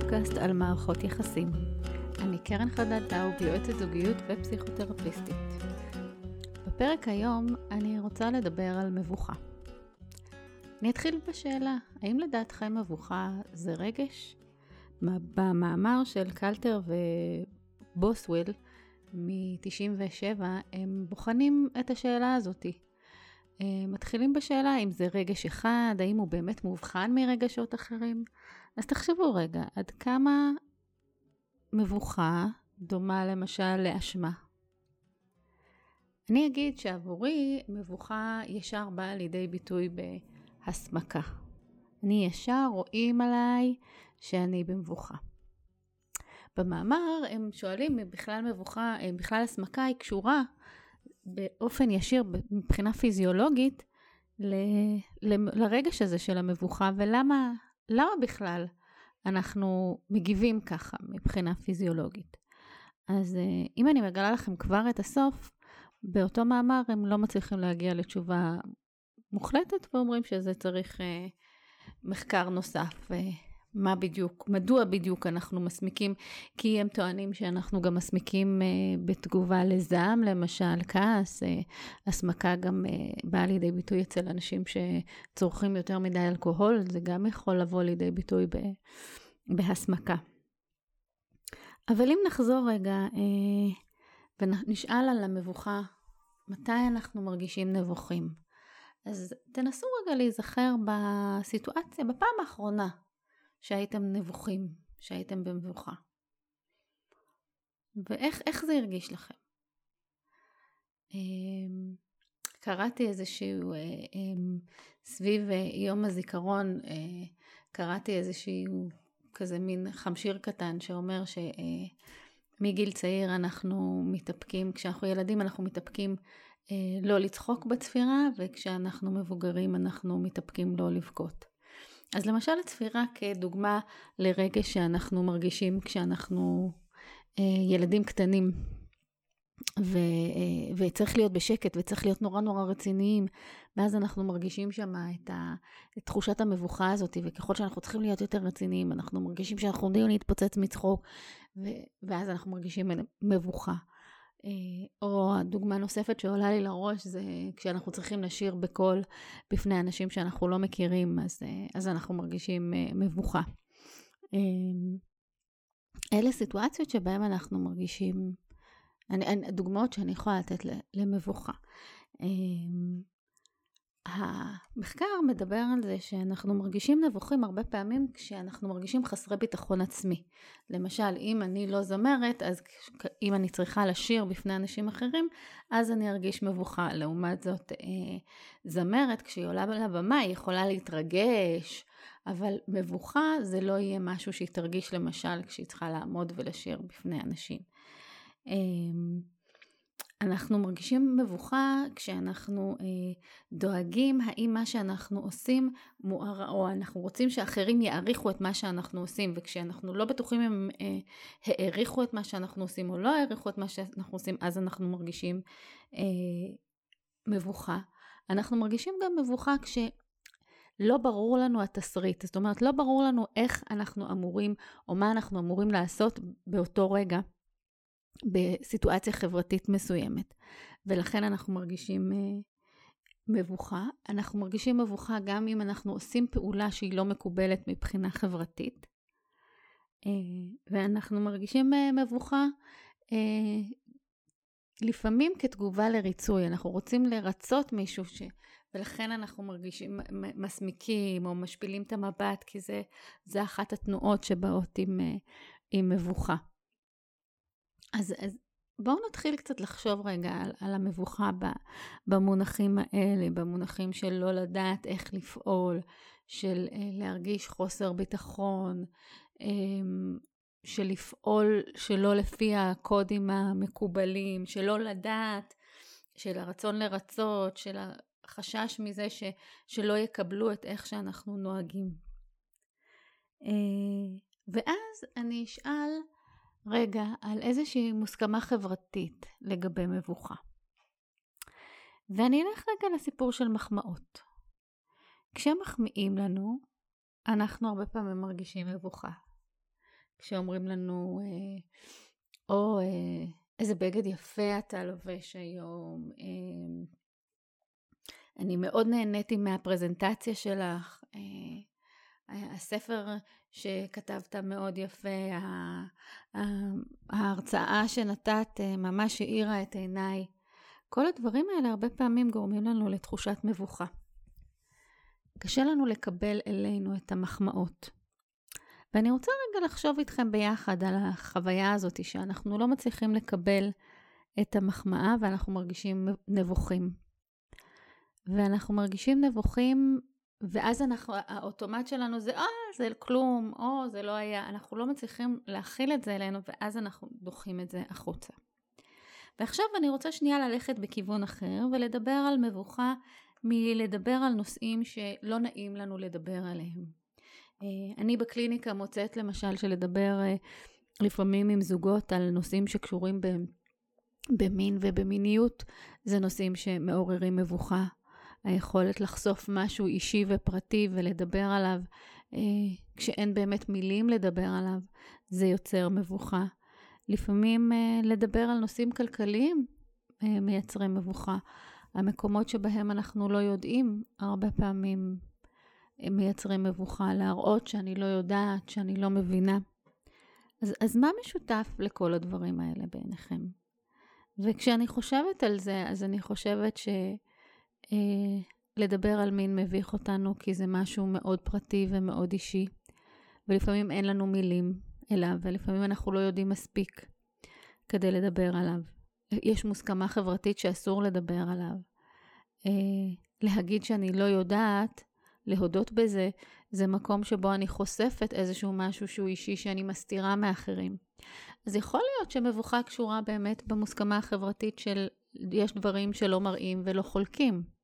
פודקאסט על מערכות יחסים. אני קרן חדד טאוב, יועצת זוגיות ופסיכותרפיסטית. בפרק היום אני רוצה לדבר על מבוכה. אני אתחיל בשאלה, האם לדעתכם מבוכה זה רגש? במאמר של קלטר ובוסוויל מ-97 הם בוחנים את השאלה הזאתי. מתחילים בשאלה אם זה רגש אחד, האם הוא באמת מאובחן מרגשות אחרים. אז תחשבו רגע, עד כמה מבוכה דומה למשל לאשמה. אני אגיד שעבורי מבוכה ישר באה לידי ביטוי בהסמקה. אני ישר רואים עליי שאני במבוכה. במאמר הם שואלים אם בכלל מבוכה, אם בכלל הסמקה היא קשורה באופן ישיר מבחינה פיזיולוגית ל, ל, לרגש הזה של המבוכה ולמה למה בכלל אנחנו מגיבים ככה מבחינה פיזיולוגית. אז אה, אם אני מגלה לכם כבר את הסוף, באותו מאמר הם לא מצליחים להגיע לתשובה מוחלטת ואומרים שזה צריך אה, מחקר נוסף. אה, מה בדיוק, מדוע בדיוק אנחנו מסמיקים, כי הם טוענים שאנחנו גם מסמיקים uh, בתגובה לזעם, למשל, כעס, uh, הסמקה גם uh, באה לידי ביטוי אצל אנשים שצורכים יותר מדי אלכוהול, זה גם יכול לבוא לידי ביטוי ב, בהסמקה. אבל אם נחזור רגע uh, ונשאל על המבוכה, מתי אנחנו מרגישים נבוכים? אז תנסו רגע להיזכר בסיטואציה, בפעם האחרונה שהייתם נבוכים, שהייתם במבוכה. ואיך זה הרגיש לכם? אמ, קראתי איזשהו, אה, אמ, סביב אה, יום הזיכרון, אה, קראתי איזשהו כזה מין חמשיר קטן שאומר שמגיל צעיר אנחנו מתאפקים, כשאנחנו ילדים אנחנו מתאפקים לא לצחוק בצפירה, וכשאנחנו מבוגרים אנחנו מתאפקים לא לבכות. אז למשל הצפירה כדוגמה לרגש שאנחנו מרגישים כשאנחנו אה, ילדים קטנים. ו, אה, וצריך להיות בשקט וצריך להיות נורא נורא רציניים ואז אנחנו מרגישים שם את, את תחושת המבוכה הזאת וככל שאנחנו צריכים להיות יותר רציניים אנחנו מרגישים שאנחנו עומדים להתפוצץ מצחוק ו, ואז אנחנו מרגישים מבוכה. אה, או דוגמה נוספת שעולה לי לראש זה כשאנחנו צריכים לשיר בקול בפני אנשים שאנחנו לא מכירים, אז, אה, אז אנחנו מרגישים אה, מבוכה. אלה סיטואציות שבהן אנחנו מרגישים, אני, דוגמאות שאני יכולה לתת למבוכה. המחקר מדבר על זה שאנחנו מרגישים נבוכים הרבה פעמים כשאנחנו מרגישים חסרי ביטחון עצמי. למשל, אם אני לא זמרת, אז אם אני צריכה לשיר בפני אנשים אחרים, אז אני ארגיש מבוכה. לעומת זאת, אה, זמרת, כשהיא עולה לבמה, היא יכולה להתרגש, אבל מבוכה זה לא יהיה משהו שהיא תרגיש למשל כשהיא צריכה לעמוד ולשיר בפני אנשים. אנחנו מרגישים מבוכה כשאנחנו אה, דואגים האם מה שאנחנו עושים מואר, או אנחנו רוצים שאחרים יעריכו את מה שאנחנו עושים וכשאנחנו לא בטוחים אם אה, העריכו את מה שאנחנו עושים או לא העריכו את מה שאנחנו עושים אז אנחנו מרגישים אה, מבוכה. אנחנו מרגישים גם מבוכה כש... לא ברור לנו התסריט, זאת אומרת לא ברור לנו איך אנחנו אמורים או מה אנחנו אמורים לעשות באותו רגע. בסיטואציה חברתית מסוימת, ולכן אנחנו מרגישים uh, מבוכה. אנחנו מרגישים מבוכה גם אם אנחנו עושים פעולה שהיא לא מקובלת מבחינה חברתית, uh, ואנחנו מרגישים uh, מבוכה לפעמים כתגובה לריצוי, אנחנו רוצים לרצות מישהו ש... ולכן אנחנו מרגישים, מסמיקים או משפילים את המבט, כי זה, זה אחת התנועות שבאות עם, עם מבוכה. אז, אז בואו נתחיל קצת לחשוב רגע על, על המבוכה במונחים האלה, במונחים של לא לדעת איך לפעול, של אה, להרגיש חוסר ביטחון, אה, של לפעול שלא לפי הקודים המקובלים, שלא לדעת, של הרצון לרצות, של החשש מזה ש, שלא יקבלו את איך שאנחנו נוהגים. אה, ואז אני אשאל, רגע על איזושהי מוסכמה חברתית לגבי מבוכה. ואני אלך רגע לסיפור של מחמאות. כשמחמיאים לנו, אנחנו הרבה פעמים מרגישים מבוכה. כשאומרים לנו, אה, או אה, איזה בגד יפה אתה לובש היום, אה, אני מאוד נהניתי מהפרזנטציה שלך, הספר שכתבת מאוד יפה, ההרצאה שנתת ממש האירה את עיניי. כל הדברים האלה הרבה פעמים גורמים לנו לתחושת מבוכה. קשה לנו לקבל אלינו את המחמאות. ואני רוצה רגע לחשוב איתכם ביחד על החוויה הזאת שאנחנו לא מצליחים לקבל את המחמאה ואנחנו מרגישים נבוכים. ואנחנו מרגישים נבוכים, ואז אנחנו, האוטומט שלנו זה, אה, זה כלום, או זה לא היה, אנחנו לא מצליחים להכיל את זה אלינו, ואז אנחנו דוחים את זה החוצה. ועכשיו אני רוצה שנייה ללכת בכיוון אחר ולדבר על מבוכה מלדבר על נושאים שלא נעים לנו לדבר עליהם. אה, אני בקליניקה מוצאת למשל שלדבר אה, לפעמים עם זוגות על נושאים שקשורים במין ובמיניות, זה נושאים שמעוררים מבוכה. היכולת לחשוף משהו אישי ופרטי ולדבר עליו אה, כשאין באמת מילים לדבר עליו, זה יוצר מבוכה. לפעמים לדבר על נושאים כלכליים מייצרים מבוכה. המקומות שבהם אנחנו לא יודעים, הרבה פעמים הם מייצרים מבוכה, להראות שאני לא יודעת, שאני לא מבינה. אז, אז מה משותף לכל הדברים האלה בעיניכם? וכשאני חושבת על זה, אז אני חושבת שלדבר אה, על מין מביך אותנו, כי זה משהו מאוד פרטי ומאוד אישי, ולפעמים אין לנו מילים אליו, ולפעמים אנחנו לא יודעים מספיק כדי לדבר עליו. יש מוסכמה חברתית שאסור לדבר עליו. אה, להגיד שאני לא יודעת, להודות בזה, זה מקום שבו אני חושפת איזשהו משהו שהוא אישי שאני מסתירה מאחרים. אז יכול להיות שמבוכה קשורה באמת במוסכמה החברתית של יש דברים שלא מראים ולא חולקים.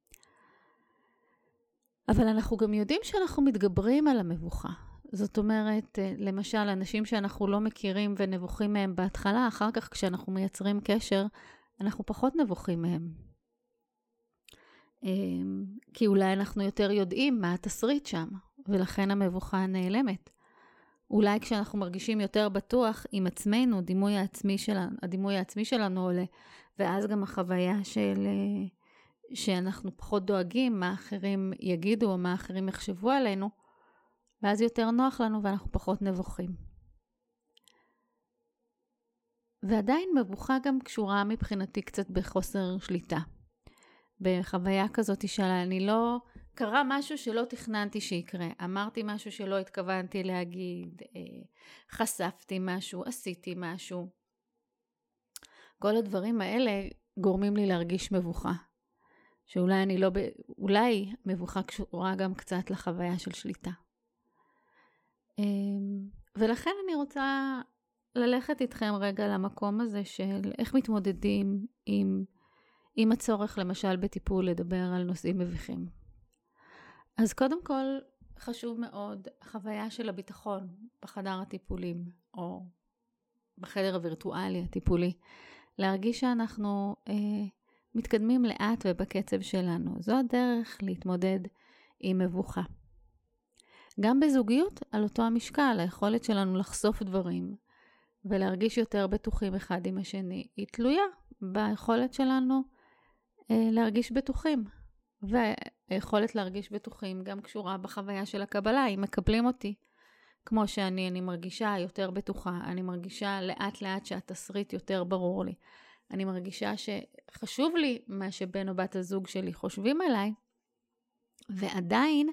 אבל אנחנו גם יודעים שאנחנו מתגברים על המבוכה. זאת אומרת, אה, למשל, אנשים שאנחנו לא מכירים ונבוכים מהם בהתחלה, אחר כך כשאנחנו מייצרים קשר, אנחנו פחות נבוכים מהם. אמ, כי אולי אנחנו יותר יודעים מה התסריט שם, ולכן המבוכה נעלמת. אולי כשאנחנו מרגישים יותר בטוח עם עצמנו, דימוי העצמי שלנו, הדימוי העצמי שלנו עולה, ואז גם החוויה של אה, שאנחנו פחות דואגים מה אחרים יגידו או מה אחרים יחשבו עלינו, ואז יותר נוח לנו ואנחנו פחות נבוכים. ועדיין מבוכה גם קשורה מבחינתי קצת בחוסר שליטה. בחוויה כזאת של אני לא, קרה משהו שלא תכננתי שיקרה, אמרתי משהו שלא התכוונתי להגיד, אה, חשפתי משהו, עשיתי משהו. כל הדברים האלה גורמים לי להרגיש מבוכה. שאולי אני לא, ב... אולי מבוכה קשורה גם קצת לחוויה של שליטה. אמ, ולכן אני רוצה ללכת איתכם רגע למקום הזה של איך מתמודדים עם עם הצורך למשל בטיפול לדבר על נושאים מביכים. אז קודם כל, חשוב מאוד החוויה של הביטחון בחדר הטיפולים, או בחדר הווירטואלי הטיפולי, להרגיש שאנחנו אה, מתקדמים לאט ובקצב שלנו. זו הדרך להתמודד עם מבוכה. גם בזוגיות, על אותו המשקל, היכולת שלנו לחשוף דברים ולהרגיש יותר בטוחים אחד עם השני, היא תלויה ביכולת שלנו אה, להרגיש בטוחים. והיכולת להרגיש בטוחים גם קשורה בחוויה של הקבלה, אם מקבלים אותי כמו שאני, אני מרגישה יותר בטוחה, אני מרגישה לאט לאט שהתסריט יותר ברור לי. אני מרגישה שחשוב לי מה שבן או בת הזוג שלי חושבים עליי, ועדיין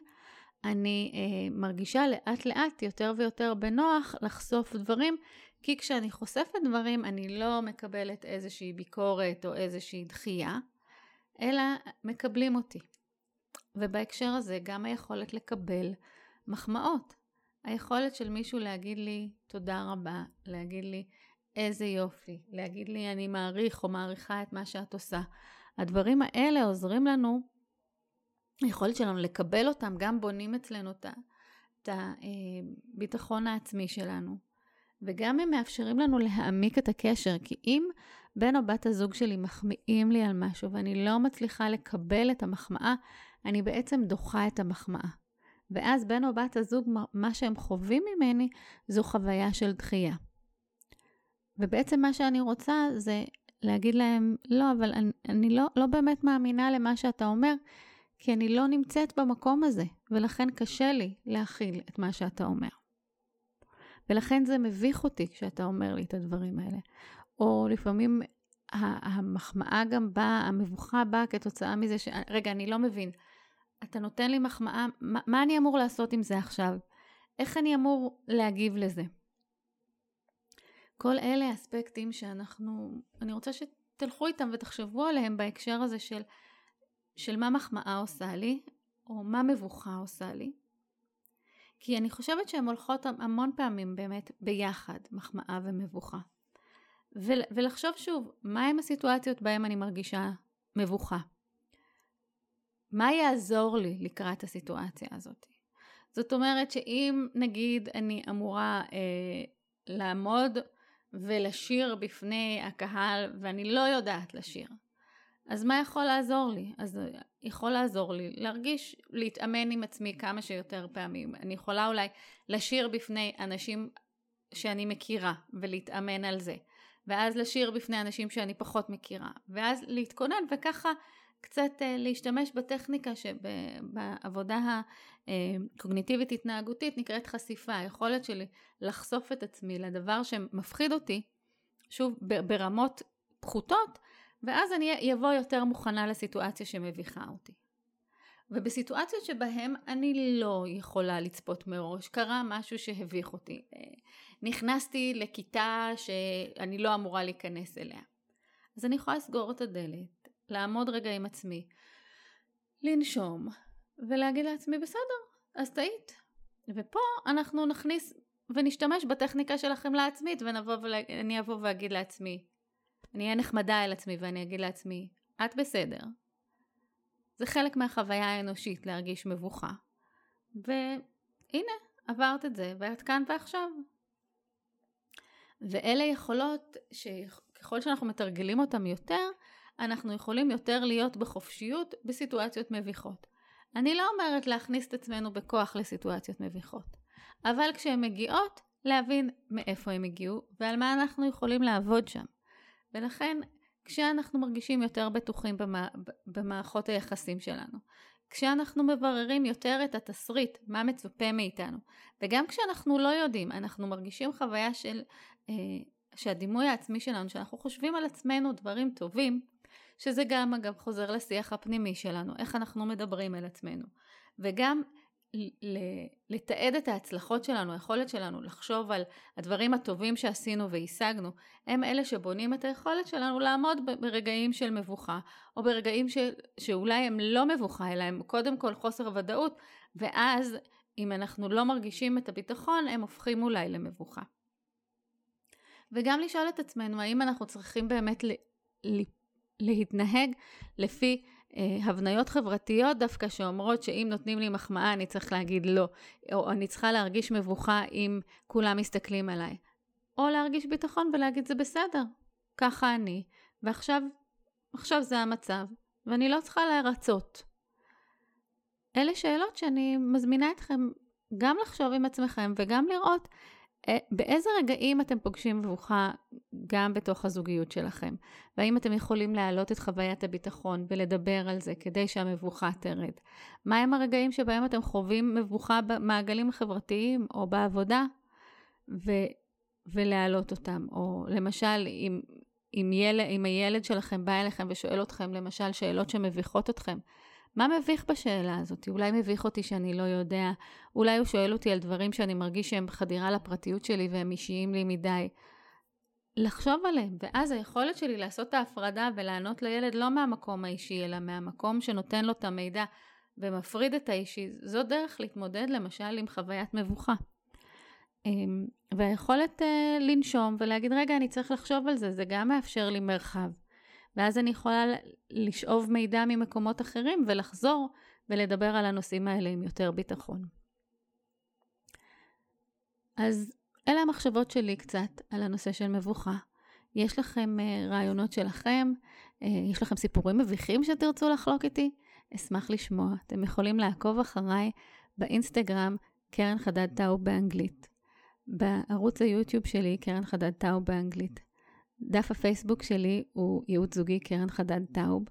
אני אה, מרגישה לאט לאט יותר ויותר בנוח לחשוף דברים, כי כשאני חושפת דברים אני לא מקבלת איזושהי ביקורת או איזושהי דחייה, אלא מקבלים אותי. ובהקשר הזה גם היכולת לקבל מחמאות. היכולת של מישהו להגיד לי תודה רבה, להגיד לי איזה יופי, להגיד לי אני מעריך או מעריכה את מה שאת עושה. הדברים האלה עוזרים לנו, היכולת שלנו לקבל אותם, גם בונים אצלנו את הביטחון העצמי שלנו. וגם הם מאפשרים לנו להעמיק את הקשר, כי אם בן או בת הזוג שלי מחמיאים לי על משהו ואני לא מצליחה לקבל את המחמאה, אני בעצם דוחה את המחמאה. ואז בן או בת הזוג, מה שהם חווים ממני, זו חוויה של דחייה. ובעצם מה שאני רוצה זה להגיד להם, לא, אבל אני, אני לא, לא באמת מאמינה למה שאתה אומר, כי אני לא נמצאת במקום הזה, ולכן קשה לי להכיל את מה שאתה אומר. ולכן זה מביך אותי כשאתה אומר לי את הדברים האלה. או לפעמים המחמאה גם באה, המבוכה באה כתוצאה מזה ש... רגע, אני לא מבין. אתה נותן לי מחמאה, מה, מה אני אמור לעשות עם זה עכשיו? איך אני אמור להגיב לזה? כל אלה אספקטים שאנחנו, אני רוצה שתלכו איתם ותחשבו עליהם בהקשר הזה של, של מה מחמאה עושה לי, או מה מבוכה עושה לי. כי אני חושבת שהן הולכות המון פעמים באמת ביחד, מחמאה ומבוכה. ולחשוב שוב, מהם הסיטואציות בהן אני מרגישה מבוכה? מה יעזור לי לקראת הסיטואציה הזאת? זאת אומרת שאם נגיד אני אמורה אה, לעמוד ולשיר בפני הקהל ואני לא יודעת לשיר, אז מה יכול לעזור לי? אז יכול לעזור לי להרגיש, להתאמן עם עצמי כמה שיותר פעמים. אני יכולה אולי לשיר בפני אנשים שאני מכירה ולהתאמן על זה. ואז לשיר בפני אנשים שאני פחות מכירה, ואז להתכונן וככה קצת uh, להשתמש בטכניקה שבעבודה הקוגניטיבית התנהגותית נקראת חשיפה, היכולת שלי לחשוף את עצמי לדבר שמפחיד אותי, שוב ברמות פחותות, ואז אני אבוא יותר מוכנה לסיטואציה שמביכה אותי. ובסיטואציות שבהן אני לא יכולה לצפות מראש, קרה משהו שהביך אותי. אה, נכנסתי לכיתה שאני לא אמורה להיכנס אליה. אז אני יכולה לסגור את הדלת, לעמוד רגע עם עצמי, לנשום, ולהגיד לעצמי, בסדר, אז טעית. ופה אנחנו נכניס ונשתמש בטכניקה של החמלה עצמית, ואני אבוא ואגיד לעצמי, אני אהיה נחמדה אל עצמי ואני אגיד לעצמי, את בסדר, זה חלק מהחוויה האנושית להרגיש מבוכה. והנה, עברת את זה, ואת כאן ועכשיו. ואלה יכולות שככל שאנחנו מתרגלים אותם יותר, אנחנו יכולים יותר להיות בחופשיות בסיטואציות מביכות. אני לא אומרת להכניס את עצמנו בכוח לסיטואציות מביכות, אבל כשהן מגיעות, להבין מאיפה הן הגיעו ועל מה אנחנו יכולים לעבוד שם. ולכן כשאנחנו מרגישים יותר בטוחים במערכות היחסים שלנו, כשאנחנו מבררים יותר את התסריט, מה מצופה מאיתנו, וגם כשאנחנו לא יודעים, אנחנו מרגישים חוויה של, אה, שהדימוי העצמי שלנו, שאנחנו חושבים על עצמנו דברים טובים, שזה גם אגב חוזר לשיח הפנימי שלנו, איך אנחנו מדברים על עצמנו, וגם לתעד את ההצלחות שלנו, היכולת שלנו לחשוב על הדברים הטובים שעשינו והשגנו, הם אלה שבונים את היכולת שלנו לעמוד ברגעים של מבוכה, או ברגעים ש, שאולי הם לא מבוכה, אלא הם קודם כל חוסר ודאות, ואז אם אנחנו לא מרגישים את הביטחון, הם הופכים אולי למבוכה. וגם לשאול את עצמנו, האם אנחנו צריכים באמת ל, להתנהג לפי אה, הבניות חברתיות דווקא שאומרות שאם נותנים לי מחמאה אני צריך להגיד לא, או אני צריכה להרגיש מבוכה אם כולם מסתכלים עליי. או להרגיש ביטחון ולהגיד זה בסדר, ככה אני, ועכשיו עכשיו זה המצב, ואני לא צריכה להרצות. אלה שאלות שאני מזמינה אתכם גם לחשוב עם עצמכם וגם לראות באיזה רגעים אתם פוגשים מבוכה גם בתוך הזוגיות שלכם? והאם אתם יכולים להעלות את חוויית הביטחון ולדבר על זה כדי שהמבוכה תרד? מהם הרגעים שבהם אתם חווים מבוכה במעגלים החברתיים או בעבודה? ו... ולהעלות אותם. או למשל, אם, אם, יל... אם הילד שלכם בא אליכם ושואל אתכם למשל שאלות שמביכות אתכם, מה מביך בשאלה הזאת? אולי מביך אותי שאני לא יודע, אולי הוא שואל אותי על דברים שאני מרגיש שהם חדירה לפרטיות שלי והם אישיים לי מדי. לחשוב עליהם, ואז היכולת שלי לעשות את ההפרדה ולענות לילד לא מהמקום האישי, אלא מהמקום שנותן לו את המידע ומפריד את האישי, זו דרך להתמודד למשל עם חוויית מבוכה. אמ, והיכולת uh, לנשום ולהגיד, רגע, אני צריך לחשוב על זה, זה גם מאפשר לי מרחב. ואז אני יכולה לשאוב מידע ממקומות אחרים ולחזור ולדבר על הנושאים האלה עם יותר ביטחון. אז אלה המחשבות שלי קצת על הנושא של מבוכה. יש לכם uh, רעיונות שלכם? Uh, יש לכם סיפורים מביכים שתרצו לחלוק איתי? אשמח לשמוע. אתם יכולים לעקוב אחריי באינסטגרם, קרן חדד טאו באנגלית. בערוץ היוטיוב שלי, קרן חדד טאו באנגלית. דף הפייסבוק שלי הוא ייעוץ זוגי קרן חדד טאוב.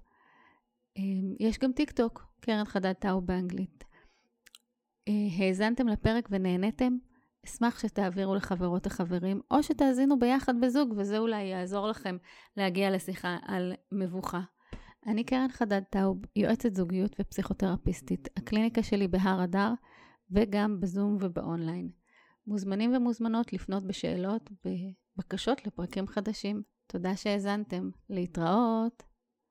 אמ, יש גם טיק טוק, קרן חדד טאוב באנגלית. אה, האזנתם לפרק ונהניתם? אשמח שתעבירו לחברות החברים, או שתאזינו ביחד בזוג, וזה אולי יעזור לכם להגיע לשיחה על מבוכה. אני קרן חדד טאוב, יועצת זוגיות ופסיכותרפיסטית. הקליניקה שלי בהר אדר, וגם בזום ובאונליין. מוזמנים ומוזמנות לפנות בשאלות, בבקשות לפרקים חדשים. תודה שהאזנתם. להתראות.